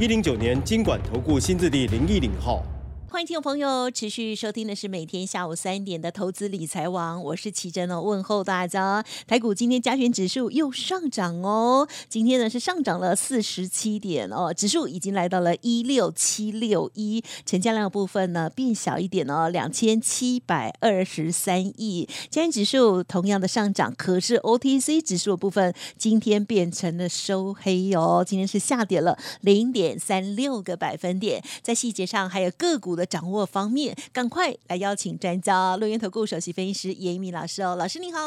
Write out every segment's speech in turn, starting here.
一零九年经管投顾新字第零一零号。欢迎听众朋友持续收听的是每天下午三点的投资理财网，我是奇珍哦，问候大家。台股今天加权指数又上涨哦，今天呢是上涨了四十七点哦，指数已经来到了一六七六一，成交量部分呢变小一点哦，两千七百二十三亿。加权指数同样的上涨，可是 OTC 指数的部分今天变成了收黑哦，今天是下跌了零点三六个百分点。在细节上还有个股的。掌握方面，赶快来邀请专家，录音投顾首席分析师严一鸣老师哦，老师你好。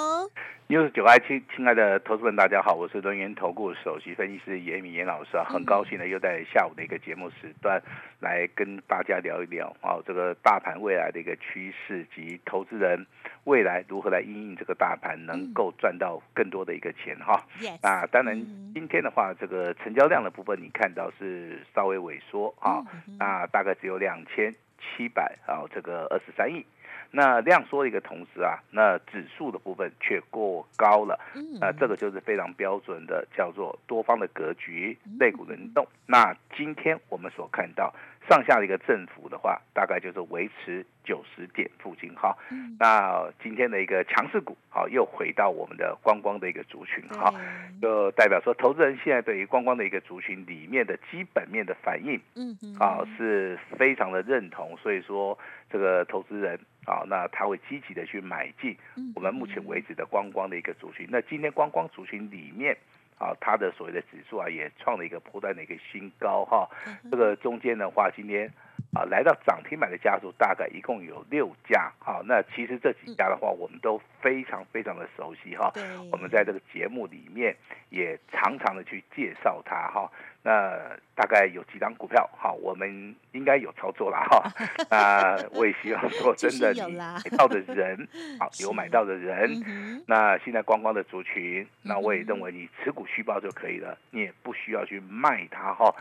六十九爱亲亲爱的投资们，大家好，我是轮源投顾首席分析师严敏严老师啊，很高兴呢，又在下午的一个节目时段来跟大家聊一聊啊，这个大盘未来的一个趋势及投资人未来如何来应用这个大盘，能够赚到更多的一个钱哈。那当然，今天的话，这个成交量的部分你看到是稍微萎缩啊，那大概只有两千七百啊，这个二十三亿。那量缩的一个同时啊，那指数的部分却过高了，那这个就是非常标准的叫做多方的格局，类股轮动。那今天我们所看到上下的一个振幅的话，大概就是维持九十点附近哈。那今天的一个强势股，好又回到我们的观光的一个族群哈，就代表说投资人现在对于观光的一个族群里面的基本面的反应，嗯嗯，啊是非常的认同，所以说这个投资人。啊，那他会积极的去买进我们目前为止的观光的一个族群。那今天观光族群里面，啊，它的所谓的指数啊，也创了一个破断的一个新高哈。这个中间的话，今天。啊，来到涨停板的家数大概一共有六家，哈，那其实这几家的话，我们都非常非常的熟悉哈。我们在这个节目里面也常常的去介绍它哈。那大概有几张股票，好，我们应该有操作了哈。那我也希望说，真的 你买到的人，好，有买到的人，那现在光光的族群，那我也认为你持股续报就可以了，你也不需要去卖它哈。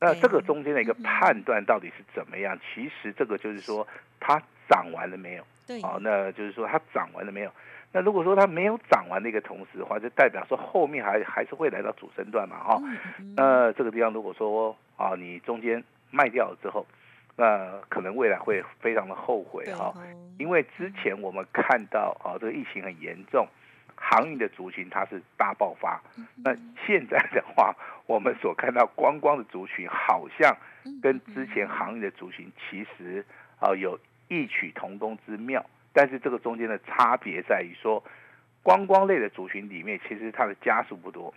那这个中间的一个判断到底是怎么？样，其实这个就是说，它涨完了没有？对，哦，那就是说它涨完了没有？那如果说它没有涨完的一个同时的话，就代表说后面还还是会来到主升段嘛，哈。那这个地方如果说啊，你中间卖掉了之后，那可能未来会非常的后悔哈，因为之前我们看到啊，这个疫情很严重。航运的族群它是大爆发，那现在的话，我们所看到观光的族群好像跟之前航运的族群其实啊有异曲同工之妙，但是这个中间的差别在于说，观光类的族群里面其实它的家数不多，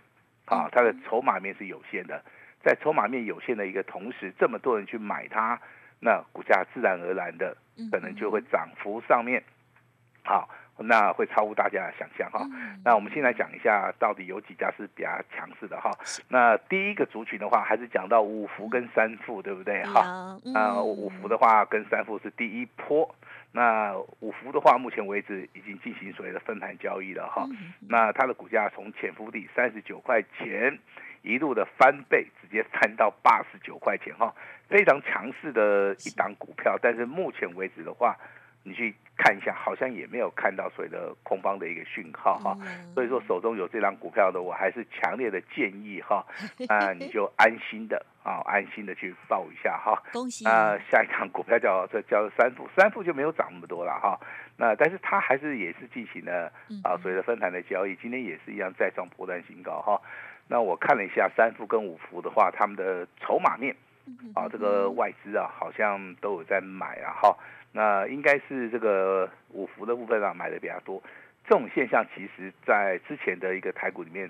啊，它的筹码面是有限的，在筹码面有限的一个同时，这么多人去买它，那股价自然而然的可能就会涨幅上面，好。那会超乎大家的想象哈。那我们先来讲一下，到底有几家是比较强势的哈。那第一个族群的话，还是讲到五福跟三富，对不对哈？啊，五福的话跟三富是第一波。那五福的话，目前为止已经进行所谓的分盘交易了哈。那它的股价从潜伏地三十九块钱，一路的翻倍，直接翻到八十九块钱哈，非常强势的一档股票。但是目前为止的话，你去看一下，好像也没有看到所谓的空方的一个讯号哈，所以说手中有这张股票的，我还是强烈的建议哈，那你就安心的啊，安心的去报一下哈。恭喜！啊，下一张股票叫这叫三富，三富就没有涨那么多了哈，那但是它还是也是进行了啊所谓的分盘的交易，今天也是一样再创波段新高哈。那我看了一下三富跟五福的话，他们的筹码面啊，这个外资啊好像都有在买啊哈。那应该是这个五福的部分啊买的比较多，这种现象其实在之前的一个台股里面，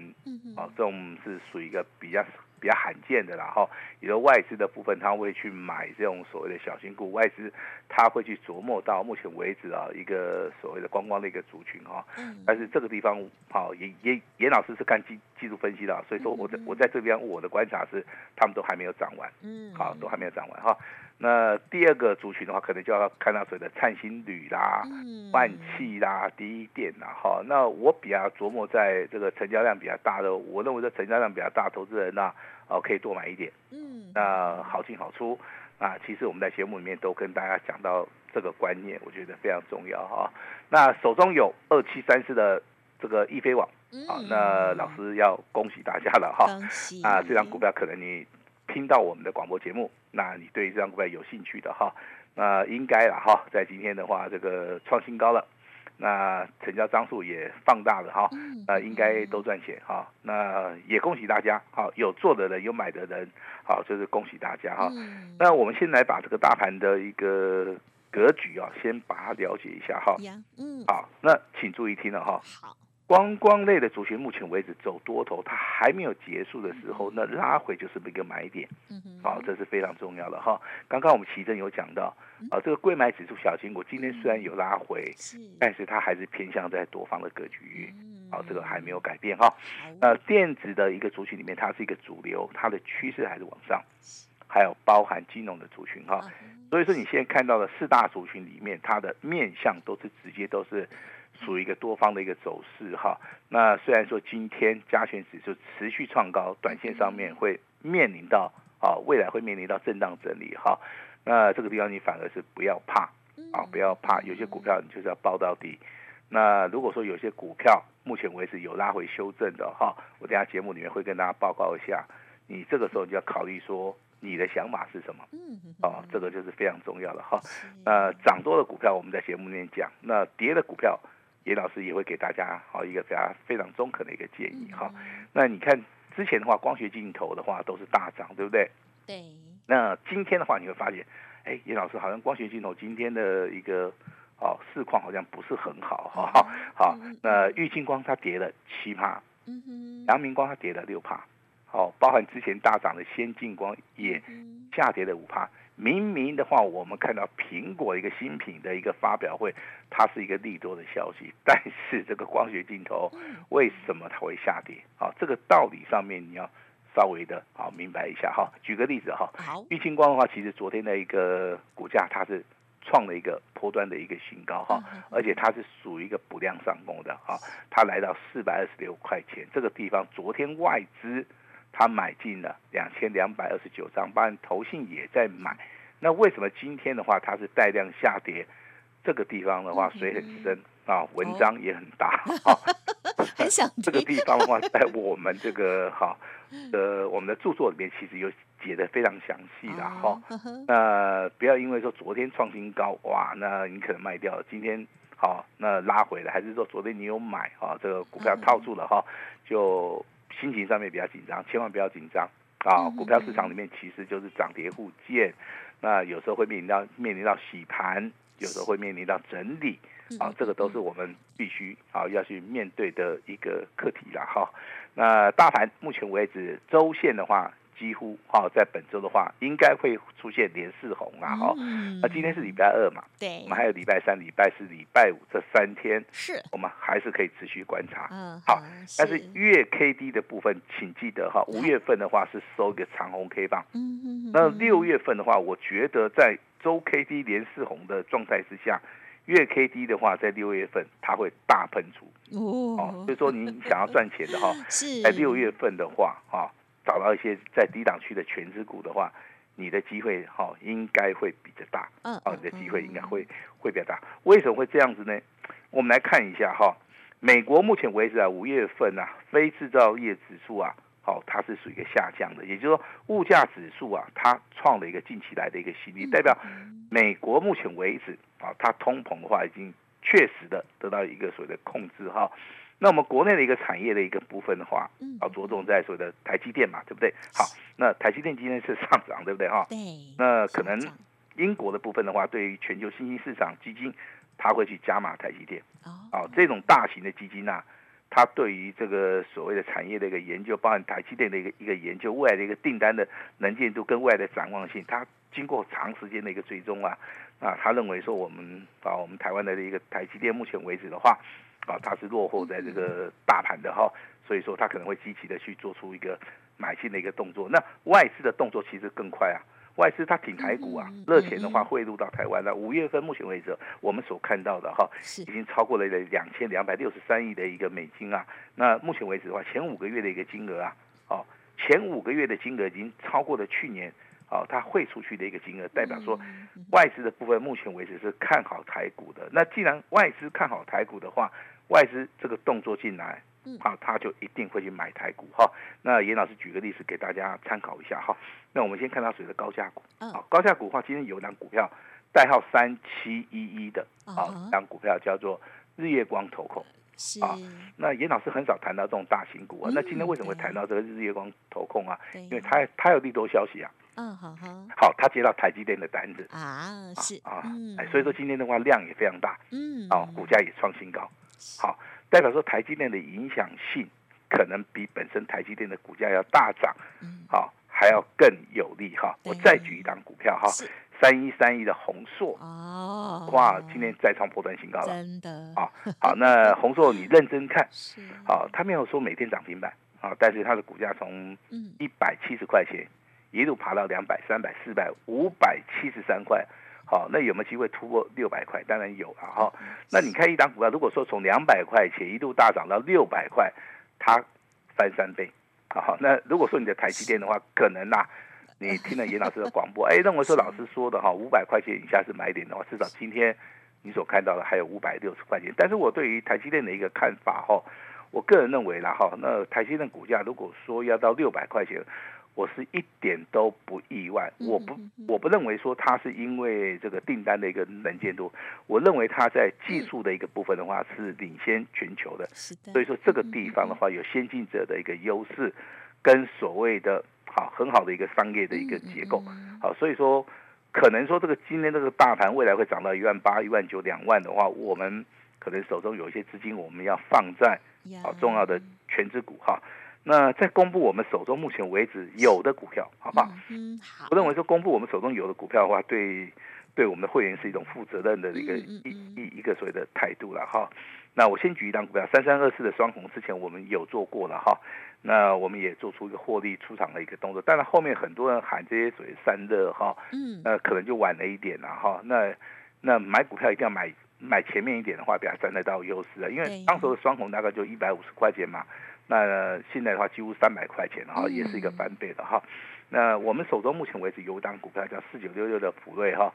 啊，这种是属于一个比较比较罕见的，然后有的外资的部分他会去买这种所谓的小型股，外资他会去琢磨到目前为止啊一个所谓的观光的一个族群哈，但是这个地方好严严严老师是看技技术分析的，所以说我在我在这边我的观察是，他们都还没有涨完，嗯，好，都还没有涨完哈。那第二个族群的话，可能就要看到所谓的灿星铝啦、嗯万气啦、第一电啦，哈。那我比较琢磨在这个成交量比较大的，我认为这成交量比较大，投资人呢，哦，可以多买一点，嗯，那好进好出。啊，其实我们在节目里面都跟大家讲到这个观念，我觉得非常重要哈。那手中有二七三四的这个易飞网，好，嗯那老师要恭喜大家了哈。啊，这张股票可能你听到我们的广播节目，那你对这张股票有兴趣的哈，那应该了哈，在今天的话，这个创新高了，那成交张数也放大了哈，嗯那应该都赚钱哈，那也恭喜大家，哈，有做的人有买的人，好，就是恭喜大家哈。嗯那我们先来把这个大盘的一个格局啊，先把它了解一下哈。嗯，好，那请注意听了哈。好，观光类的族群目前为止走多头，它还没有结束的时候，那拉回就是一个买点，好，这是非常重要的哈。刚刚我们奇正有讲到，啊，这个贵买指数小型股今天虽然有拉回，是，但是它还是偏向在多方的格局，嗯。好，这个还没有改变哈。好，那电子的一个族群里面，它是一个主流，它的趋势还是往上，还有包含金融的族群哈。啊所以说你现在看到的四大族群里面，它的面向都是直接都是属于一个多方的一个走势哈。那虽然说今天加权指数持续创高，短线上面会面临到啊未来会面临到震荡整理哈。那这个地方你反而是不要怕啊，不要怕，有些股票你就是要抱到底。那如果说有些股票目前为止有拉回修正的哈，我等下节目里面会跟大家报告一下。你这个时候你就要考虑说你的想法是什么嗯哼哦，这个就是非常重要的哈。是那涨多的股票我们在节目里面讲，那跌的股票，严老师也会给大家好一个非常非常中肯的一个建议哈。那你看之前的话，光学镜头的话都是大涨，对不对？对，那今天的话，你会发现，哎，严老师好像光学镜头今天的一个哦市况好像不是很好哈。好，好，那玉金光它跌了七帕，嗯哼，阳明光它跌了六帕，好，包含之前大涨的先进光也嗯下跌了五帕。明明的话，我们看到苹果一个新品的一个发表会，它是一个利多的消息，但是这个光学镜头为什么它会下跌？好，这个道理上面你要稍微的好明白一下哈。举个例子哈，好，玉清光的话，其实昨天的一个股价它是创了一个波段的一个新高哈，而且它是属于一个补量上攻的哈，它来到四百二十六块钱这个地方，昨天外资它买进了两千两百二十九张，当然投信也在买。那为什么今天的话它是带量下跌？这个地方的话水很深啊，文章也很大 啊。很想这个地方的话，在我们这个哈呃我们的著作里面，其实有解的非常详细的哈。那不要因为说昨天创新高，哇，那你可能卖掉了，今天好、那拉回来，还是说昨天你有买啊、这个股票套住了哈、就心情上面比较紧张，千万不要紧张啊！股票市场里面其实就是涨跌互见，那有时候会面临到面临到洗盘，有时候会面临到整理。啊，这个都是我们必须啊要去面对的一个课题了哈。那大盘目前为止周线的话，几乎哈在本周的话，应该会出现连四红啊哈。嗯那今天是礼拜二嘛，对。我们还有礼拜三、礼拜四、礼拜五这三天，是。我们还是可以持续观察。嗯好，但是月 K D 的部分，请记得哈，五月份的话是收一个长红 K 棒，嗯嗯那六月份的话，我觉得在周 K D 连四红的状态之下，月 K D 的话，在六月份它会大喷出。哦哦，所以说你想要赚钱的哈，是。在六月份的话哈，找到一些在低档区的全资股的话，你的机会哈应该会比较大，嗯哦，你的机会应该会会比较大。为什么会这样子呢？我们来看一下哈，美国目前为止啊，五月份啊，非制造业指数啊，好、它是属于一个下降的，也就是说物价指数啊，它创了一个近期来的一个新低，代表美国目前为止啊，它通膨的话已经确实的得到一个所谓的控制哈。那我们国内的一个产业的一个部分的话，嗯啊，着重在所谓的台积电嘛，对不对？好，那台积电今天是上涨，对不对哈？对，那可能英国的部分的话，对于全球新兴市场基金，它会去加码台积电。哦啊，这种大型的基金啊、它对于这个所谓的产业的一个研究，包含台积电的一个一个研究，未来的一个订单的能见度跟未来的展望性，它经过长时间的一个追踪啊，啊，他认为说我们啊，我们台湾的一个台积电目前为止的话，啊，它是落后在这个大盘的哈，所以说它可能会积极的去做出一个买进的一个动作。那外资的动作其实更快啊，外资它挺台股啊，热钱的话汇入到台湾了。五月份目前为止，我们所看到的哈，已经超过了两千两百六十三亿的一个美金啊。那目前为止的话，前五个月的一个金额啊，哦，前五个月的金额已经超过了去年。哦，它汇出去的一个金额，代表说外资的部分目前为止是看好台股的。那既然外资看好台股的话，外资这个动作进来，好，他就一定会去买台股哈。那严老师举个例子给大家参考一下哈。那我们先看到谁的高价股？啊，高价股的话，今天有档股票代号三七一一的，啊，档股票叫做日月光投控。啊，那严老师很少谈到这种大型股啊。那今天为什么会谈到这个日月光投控啊？因为它它有利多消息啊。嗯，好好，好，他接到台积电的单子啊，是啊，哎，所以说今天的话量也非常大，嗯，哦，股价也创新高，好，代表说台积电的影响性可能比本身台积电的股价要大涨，嗯，好，还要更有利哈。我再举一档股票哈，三一三一的宏硕。哦，哇，今天再创破断新高了，真的，啊，好，那宏硕你认真看，好，他没有说每天涨停板，啊，但是它的股价从一百七十块钱。一路爬到两百、三百、四百、五百七十三块，好，那有没有机会突破六百块？当然有啊，哈。那你看一档股票，如果说从两百块钱一度大涨到六百块，它翻三倍，好，那如果说你的台积电的话，可能呐，你听了严老师的广播，哎，认为说老师说的哈，五百块钱以下是买点的话，至少今天你所看到的还有五百六十块钱。但是我对于台积电的一个看法哈，我个人认为啦哈，那台积电股价如果说要到六百块钱。我是一点都不意外，我不我不认为说它是因为这个订单的一个能见度，我认为它在技术的一个部分的话是领先全球的，所以说这个地方的话有先进者的一个优势，跟所谓的好很好的一个商业的一个结构，好，所以说可能说这个今天这个大盘未来会涨到一万八、一万九、两万的话，我们可能手中有一些资金我们要放在好重要的全资股哈。那再公布我们手中目前为止有的股票，好不好？嗯，好。我认为说公布我们手中有的股票的话，对对我们的会员是一种负责任的一个一一一个所谓的态度了哈。那我先举一张股票，三三二四的双红，之前我们有做过了哈。那我们也做出一个获利出场的一个动作，但是后面很多人喊这些所谓散热哈，嗯，那可能就晚了一点了哈。那那买股票一定要买买前面一点的话，比较占得到优势啊，因为当时的双红大概就一百五十块钱嘛。那现在的话，几乎三百块钱哈，也是一个翻倍的哈。那我们手中目前为止有档股票叫四九六六的普瑞哈，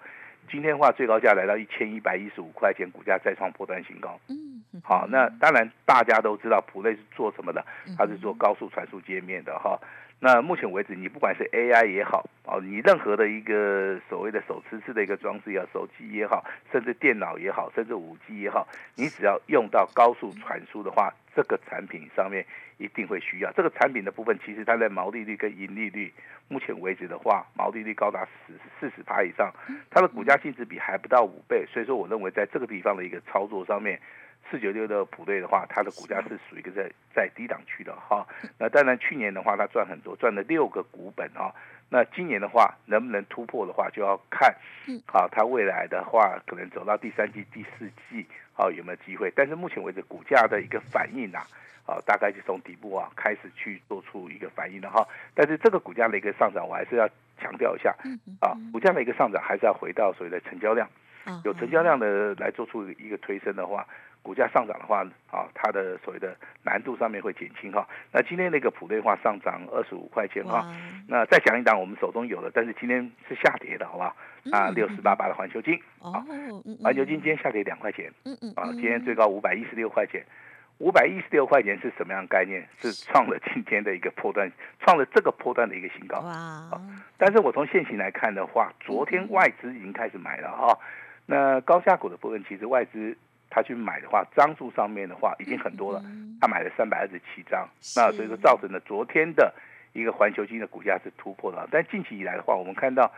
今天的话最高价来到一千一百一十五块钱，股价再创破断新高。嗯，好，那当然大家都知道普瑞是做什么的，它是做高速传输界面的哈。那目前为止，你不管是 AI 也好，哦，你任何的一个所谓的手持式的一个装置，要手机也好，甚至电脑也好，甚至五 G 也好，你只要用到高速传输的话，这个产品上面一定会需要。这个产品的部分，其实它的毛利率跟盈利率，目前为止的话，毛利率高达十四十趴以上，它的股价净值比还不到五倍，所以说我认为在这个地方的一个操作上面。四九六的普瑞的话，它的股价是属于一个在在低档区的哈。那当然去年的话，它赚很多，赚了六个股本啊。那今年的话，能不能突破的话，就要看，好，它未来的话，可能走到第三季、第四季，好有没有机会？但是目前为止，股价的一个反应呐，啊，大概就从底部啊开始去做出一个反应了哈。但是这个股价的一个上涨，我还是要强调一下，啊，股价的一个上涨还是要回到所谓的成交量，有成交量的来做出一个推升的话。股价上涨的话，啊，它的所谓的难度上面会减轻哈。那今天那个普瑞化上涨二十五块钱哈。那再讲一档我们手中有的，但是今天是下跌的，好吧？啊，六四八八的环球金，啊，环球金今天下跌两块钱，嗯嗯，啊，今天最高五百一十六块钱，五百一十六块钱是什么样概念？是创了今天的一个破段，创了这个破段的一个新高。哇！但是我从现行来看的话，昨天外资已经开始买了哈。那高价股的部分，其实外资。他去买的话，张数上面的话已经很多了，他买了三百二十七张，那所以说造成了昨天的一个环球金的股价是突破了。但近期以来的话，我们看到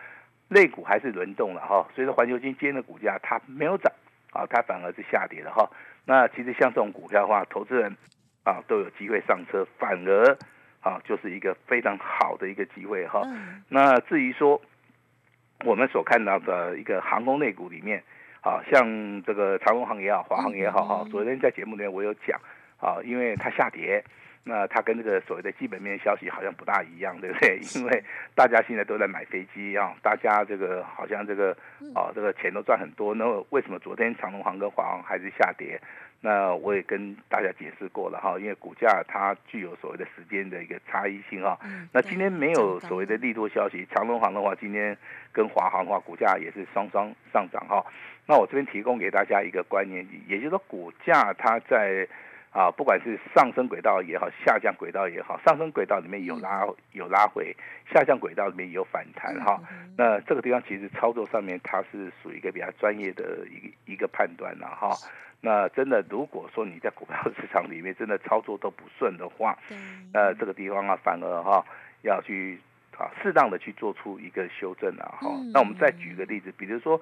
类股还是轮动了哈，所以说环球金今天的股价它没有涨啊，它反而是下跌了哈。那其实像这种股票的话，投资人啊都有机会上车，反而啊就是一个非常好的一个机会哈。那至于说我们所看到的一个航空类股里面。啊，像这个长荣航也好，华航也好哈，昨天在节目里面我有讲啊，因为它下跌。那它跟这个所谓的基本面消息好像不大一样，对不对？因为大家现在都在买飞机啊，大家这个好像这个啊，这个钱都赚很多。那为什么昨天长隆航跟华航还是下跌？那我也跟大家解释过了哈，因为股价它具有所谓的时间的一个差异性哈。那今天没有所谓的利多消息，长隆行的话，今天跟华航的话，股价也是双双上涨哈。那我这边提供给大家一个观念，也就是说股价它在。啊，不管是上升轨道也好，下降轨道也好，上升轨道里面有拉有拉回，下降轨道里面有反弹哈。那这个地方其实操作上面它是属于一个比较专业的一个一个判断了哈。那真的如果说你在股票市场里面真的操作都不顺的话，那这个地方啊反而哈要去啊适当的去做出一个修正啊哈。那我们再举个例子，比如说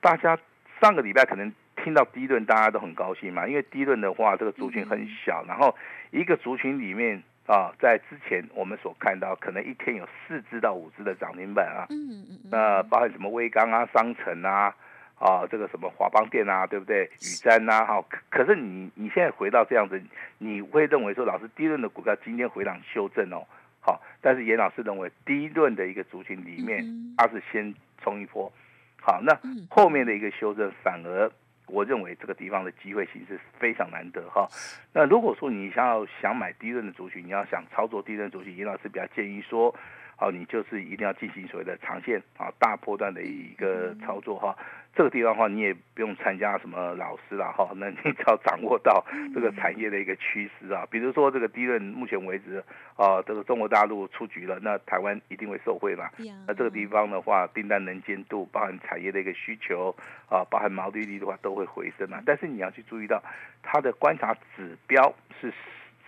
大家上个礼拜可能。听到低论，大家都很高兴嘛，因为低论的话，这个族群很小，然后一个族群里面啊，在之前我们所看到，可能一天有四只到五只的涨停板啊，嗯嗯那包含什么威钢啊、商城啊，啊，这个什么华邦电啊，对不对？雨瞻啊，哈，可是你你现在回到这样子，你会认为说，老师低论的股票今天回档修正哦，好，但是严老师认为低论的一个族群里面，它是先冲一波，好，那后面的一个修正反而。我认为这个地方的机会性是非常难得哈。那如果说你想要想买低润的族群，你要想操作低润族群，尹老师比较建议说。好，你就是一定要进行所谓的长线啊大波段的一个操作哈。这个地方的话，你也不用参加什么老师了哈。那你只要掌握到这个产业的一个趋势啊，比如说这个低润，目前为止啊，这个中国大陆出局了，那台湾一定会受惠嘛。那这个地方的话，订单能见度，包含产业的一个需求啊，包含毛利率的话，都会回升嘛。但是你要去注意到它的观察指标是。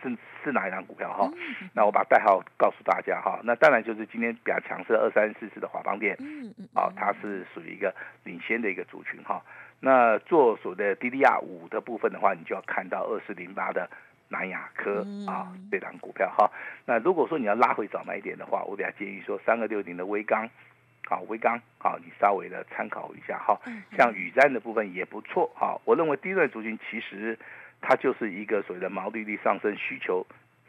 是是哪一张股票哈？那我把代号告诉大家哈。那当然就是今天比较强势二三四四的华邦电，啊，它是属于一个领先的一个族群哈。那做所谓的 DDR 五的部分的话，你就要看到二四零八的南亚科啊这张股票哈。那如果说你要拉回早买点的话，我比较建议说三二六零的微钢，好微钢好，你稍微的参考一下哈。像宇瞻的部分也不错哈。我认为第一段族群其实。它就是一个所谓的毛利率上升、需求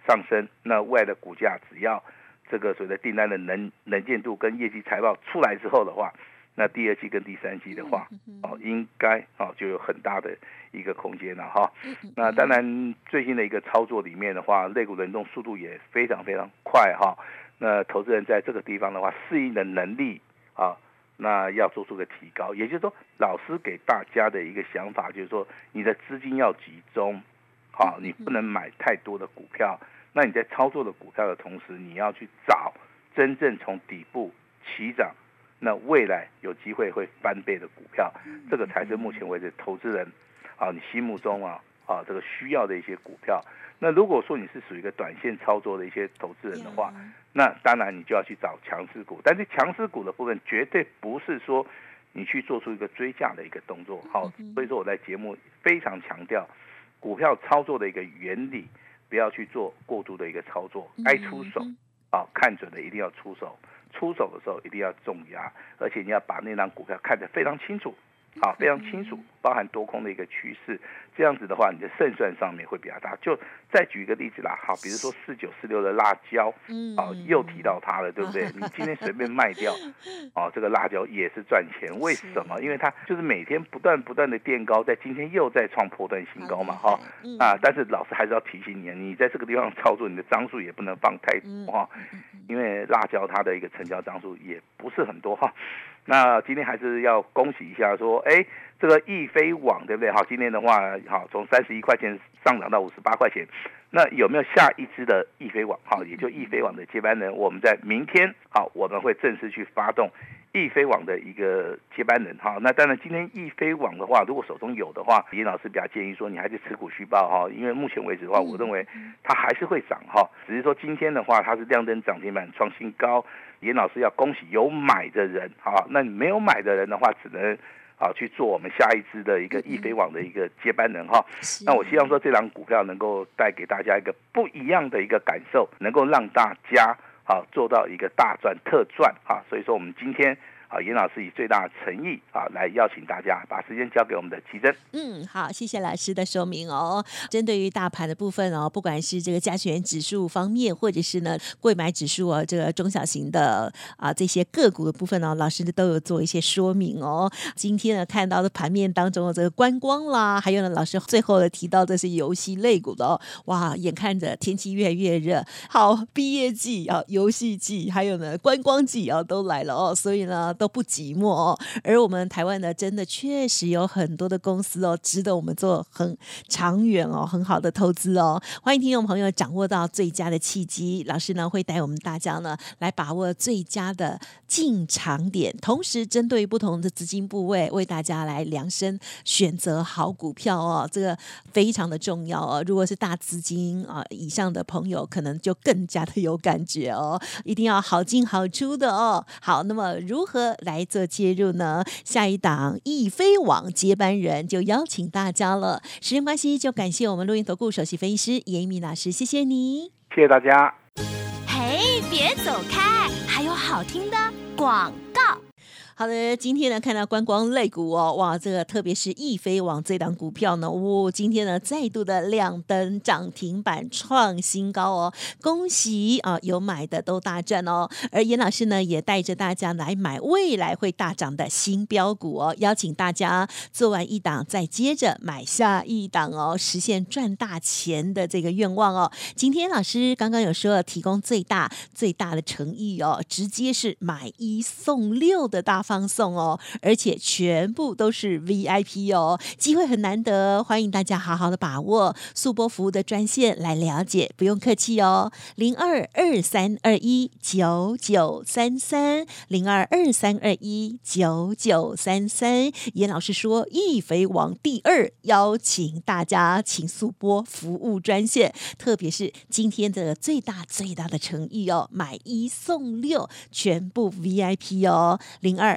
上升，那未来的股价只要这个所谓的订单的能能见度跟业绩财报出来之后的话，那第二季跟第三季的话，哦，应该哦就有很大的一个空间了哈。那当然最新的一个操作里面的话，类股轮动速度也非常非常快哈。那投资人在这个地方的话，适应的能力啊。那要做出个提高，也就是说，老师给大家的一个想法就是说，你的资金要集中，好，你不能买太多的股票。那你在操作的股票的同时，你要去找真正从底部起涨，那未来有机会会翻倍的股票，这个才是目前为止投资人啊，你心目中啊啊这个需要的一些股票。那如果说你是属于一个短线操作的一些投资人的话，那当然你就要去找强势股。但是强势股的部分绝对不是说你去做出一个追价的一个动作。好，所以说我在节目非常强调股票操作的一个原理，不要去做过度的一个操作。该出手啊，看准了一定要出手，出手的时候一定要重压，而且你要把那张股票看得非常清楚。好，非常清楚，包含多空的一个趋势，这样子的话，你的胜算上面会比较大。就再举一个例子啦，好，比如说四九四六的辣椒，嗯，哦，又提到它了，对不对？你今天随便卖掉，哦，这个辣椒也是赚钱。为什么？因为它就是每天不断不断的垫高，在今天又在创破断新高嘛，哈，啊，但是老师还是要提醒你，你在这个地方操作，你的张数也不能放太多哈，因为辣椒它的一个成交张数也不是很多哈。那今天还是要恭喜一下，说，哎，这个易飞网对不对？好，今天的话，好，从三十一块钱上涨到五十八块钱。那有没有下一支的易飞网？好，也就易飞网的接班人，我们在明天，好，我们会正式去发动易飞网的一个接班人。哈，那当然，今天易飞网的话，如果手中有的话，严老师比较建议说，你还是持股续报哈，因为目前为止的话，我认为它还是会涨哈，只是说今天的话，它是亮灯涨停板创新高。严老师要恭喜有买的人，好，那你没有买的人的话，只能啊去做我们下一支的一个易飞网的一个接班人哈。那我希望说这张股票能够带给大家一个不一样的一个感受，能够让大家啊做到一个大赚特赚啊。所以说我们今天啊，严老师以最大的诚意啊，来邀请大家把时间交给我们的奇珍。嗯，好，谢谢老师的说明哦。针对于大盘的部分哦，不管是这个加权指数方面，或者是呢贵买指数哦，这个中小型的啊这些个股的部分呢，老师都有做一些说明哦。今天呢看到的盘面当中的这个观光啦，还有呢老师最后的提到这些游戏类股的哦，哇，眼看着天气越来越热，好，毕业季啊，游戏季，还有呢观光季啊都来了哦，所以呢都不寂寞哦。而我们台湾呢，真的确实有很多的公司哦，值得我们做很长远哦，很好的投资哦。欢迎听众朋友掌握到最佳的契机，老师呢会带我们大家呢来把握最佳的进场点，同时针对不同的资金部位，为大家来量身选择好股票哦，这个非常的重要哦。如果是大资金啊以上的朋友，可能就更加的有感觉哦，一定要好进好出的哦。好，那么如何来做介入呢？下一档易飞网接班人就邀请大家了。时间关系，就感谢我们录音投顾首席分析师严一敏老师，谢谢你，谢谢大家。嘿，别走开，还有好听的广告。好的，今天呢看到观光类股哦，哇，这个特别是易飞网这档股票呢，哇，今天呢再度的亮灯涨停板创新高哦，恭喜啊，有买的都大赚哦。而严老师呢也带着大家来买未来会大涨的新标股哦，邀请大家做完一档再接着买下一档哦，实现赚大钱的这个愿望哦。今天老师刚刚有说提供最大最大的诚意哦，直接是买一送六的大。放送哦，而且全部都是 VIP 哦，机会很难得，欢迎大家好好的把握速播服务的专线来了解，不用客气哦，零二二三二一九九三三零二二三二一九九三三。严老师说，易肥王第二邀请大家请速播服务专线，特别是今天的最大最大的诚意哦，买一送六，全部 VIP 哦，零二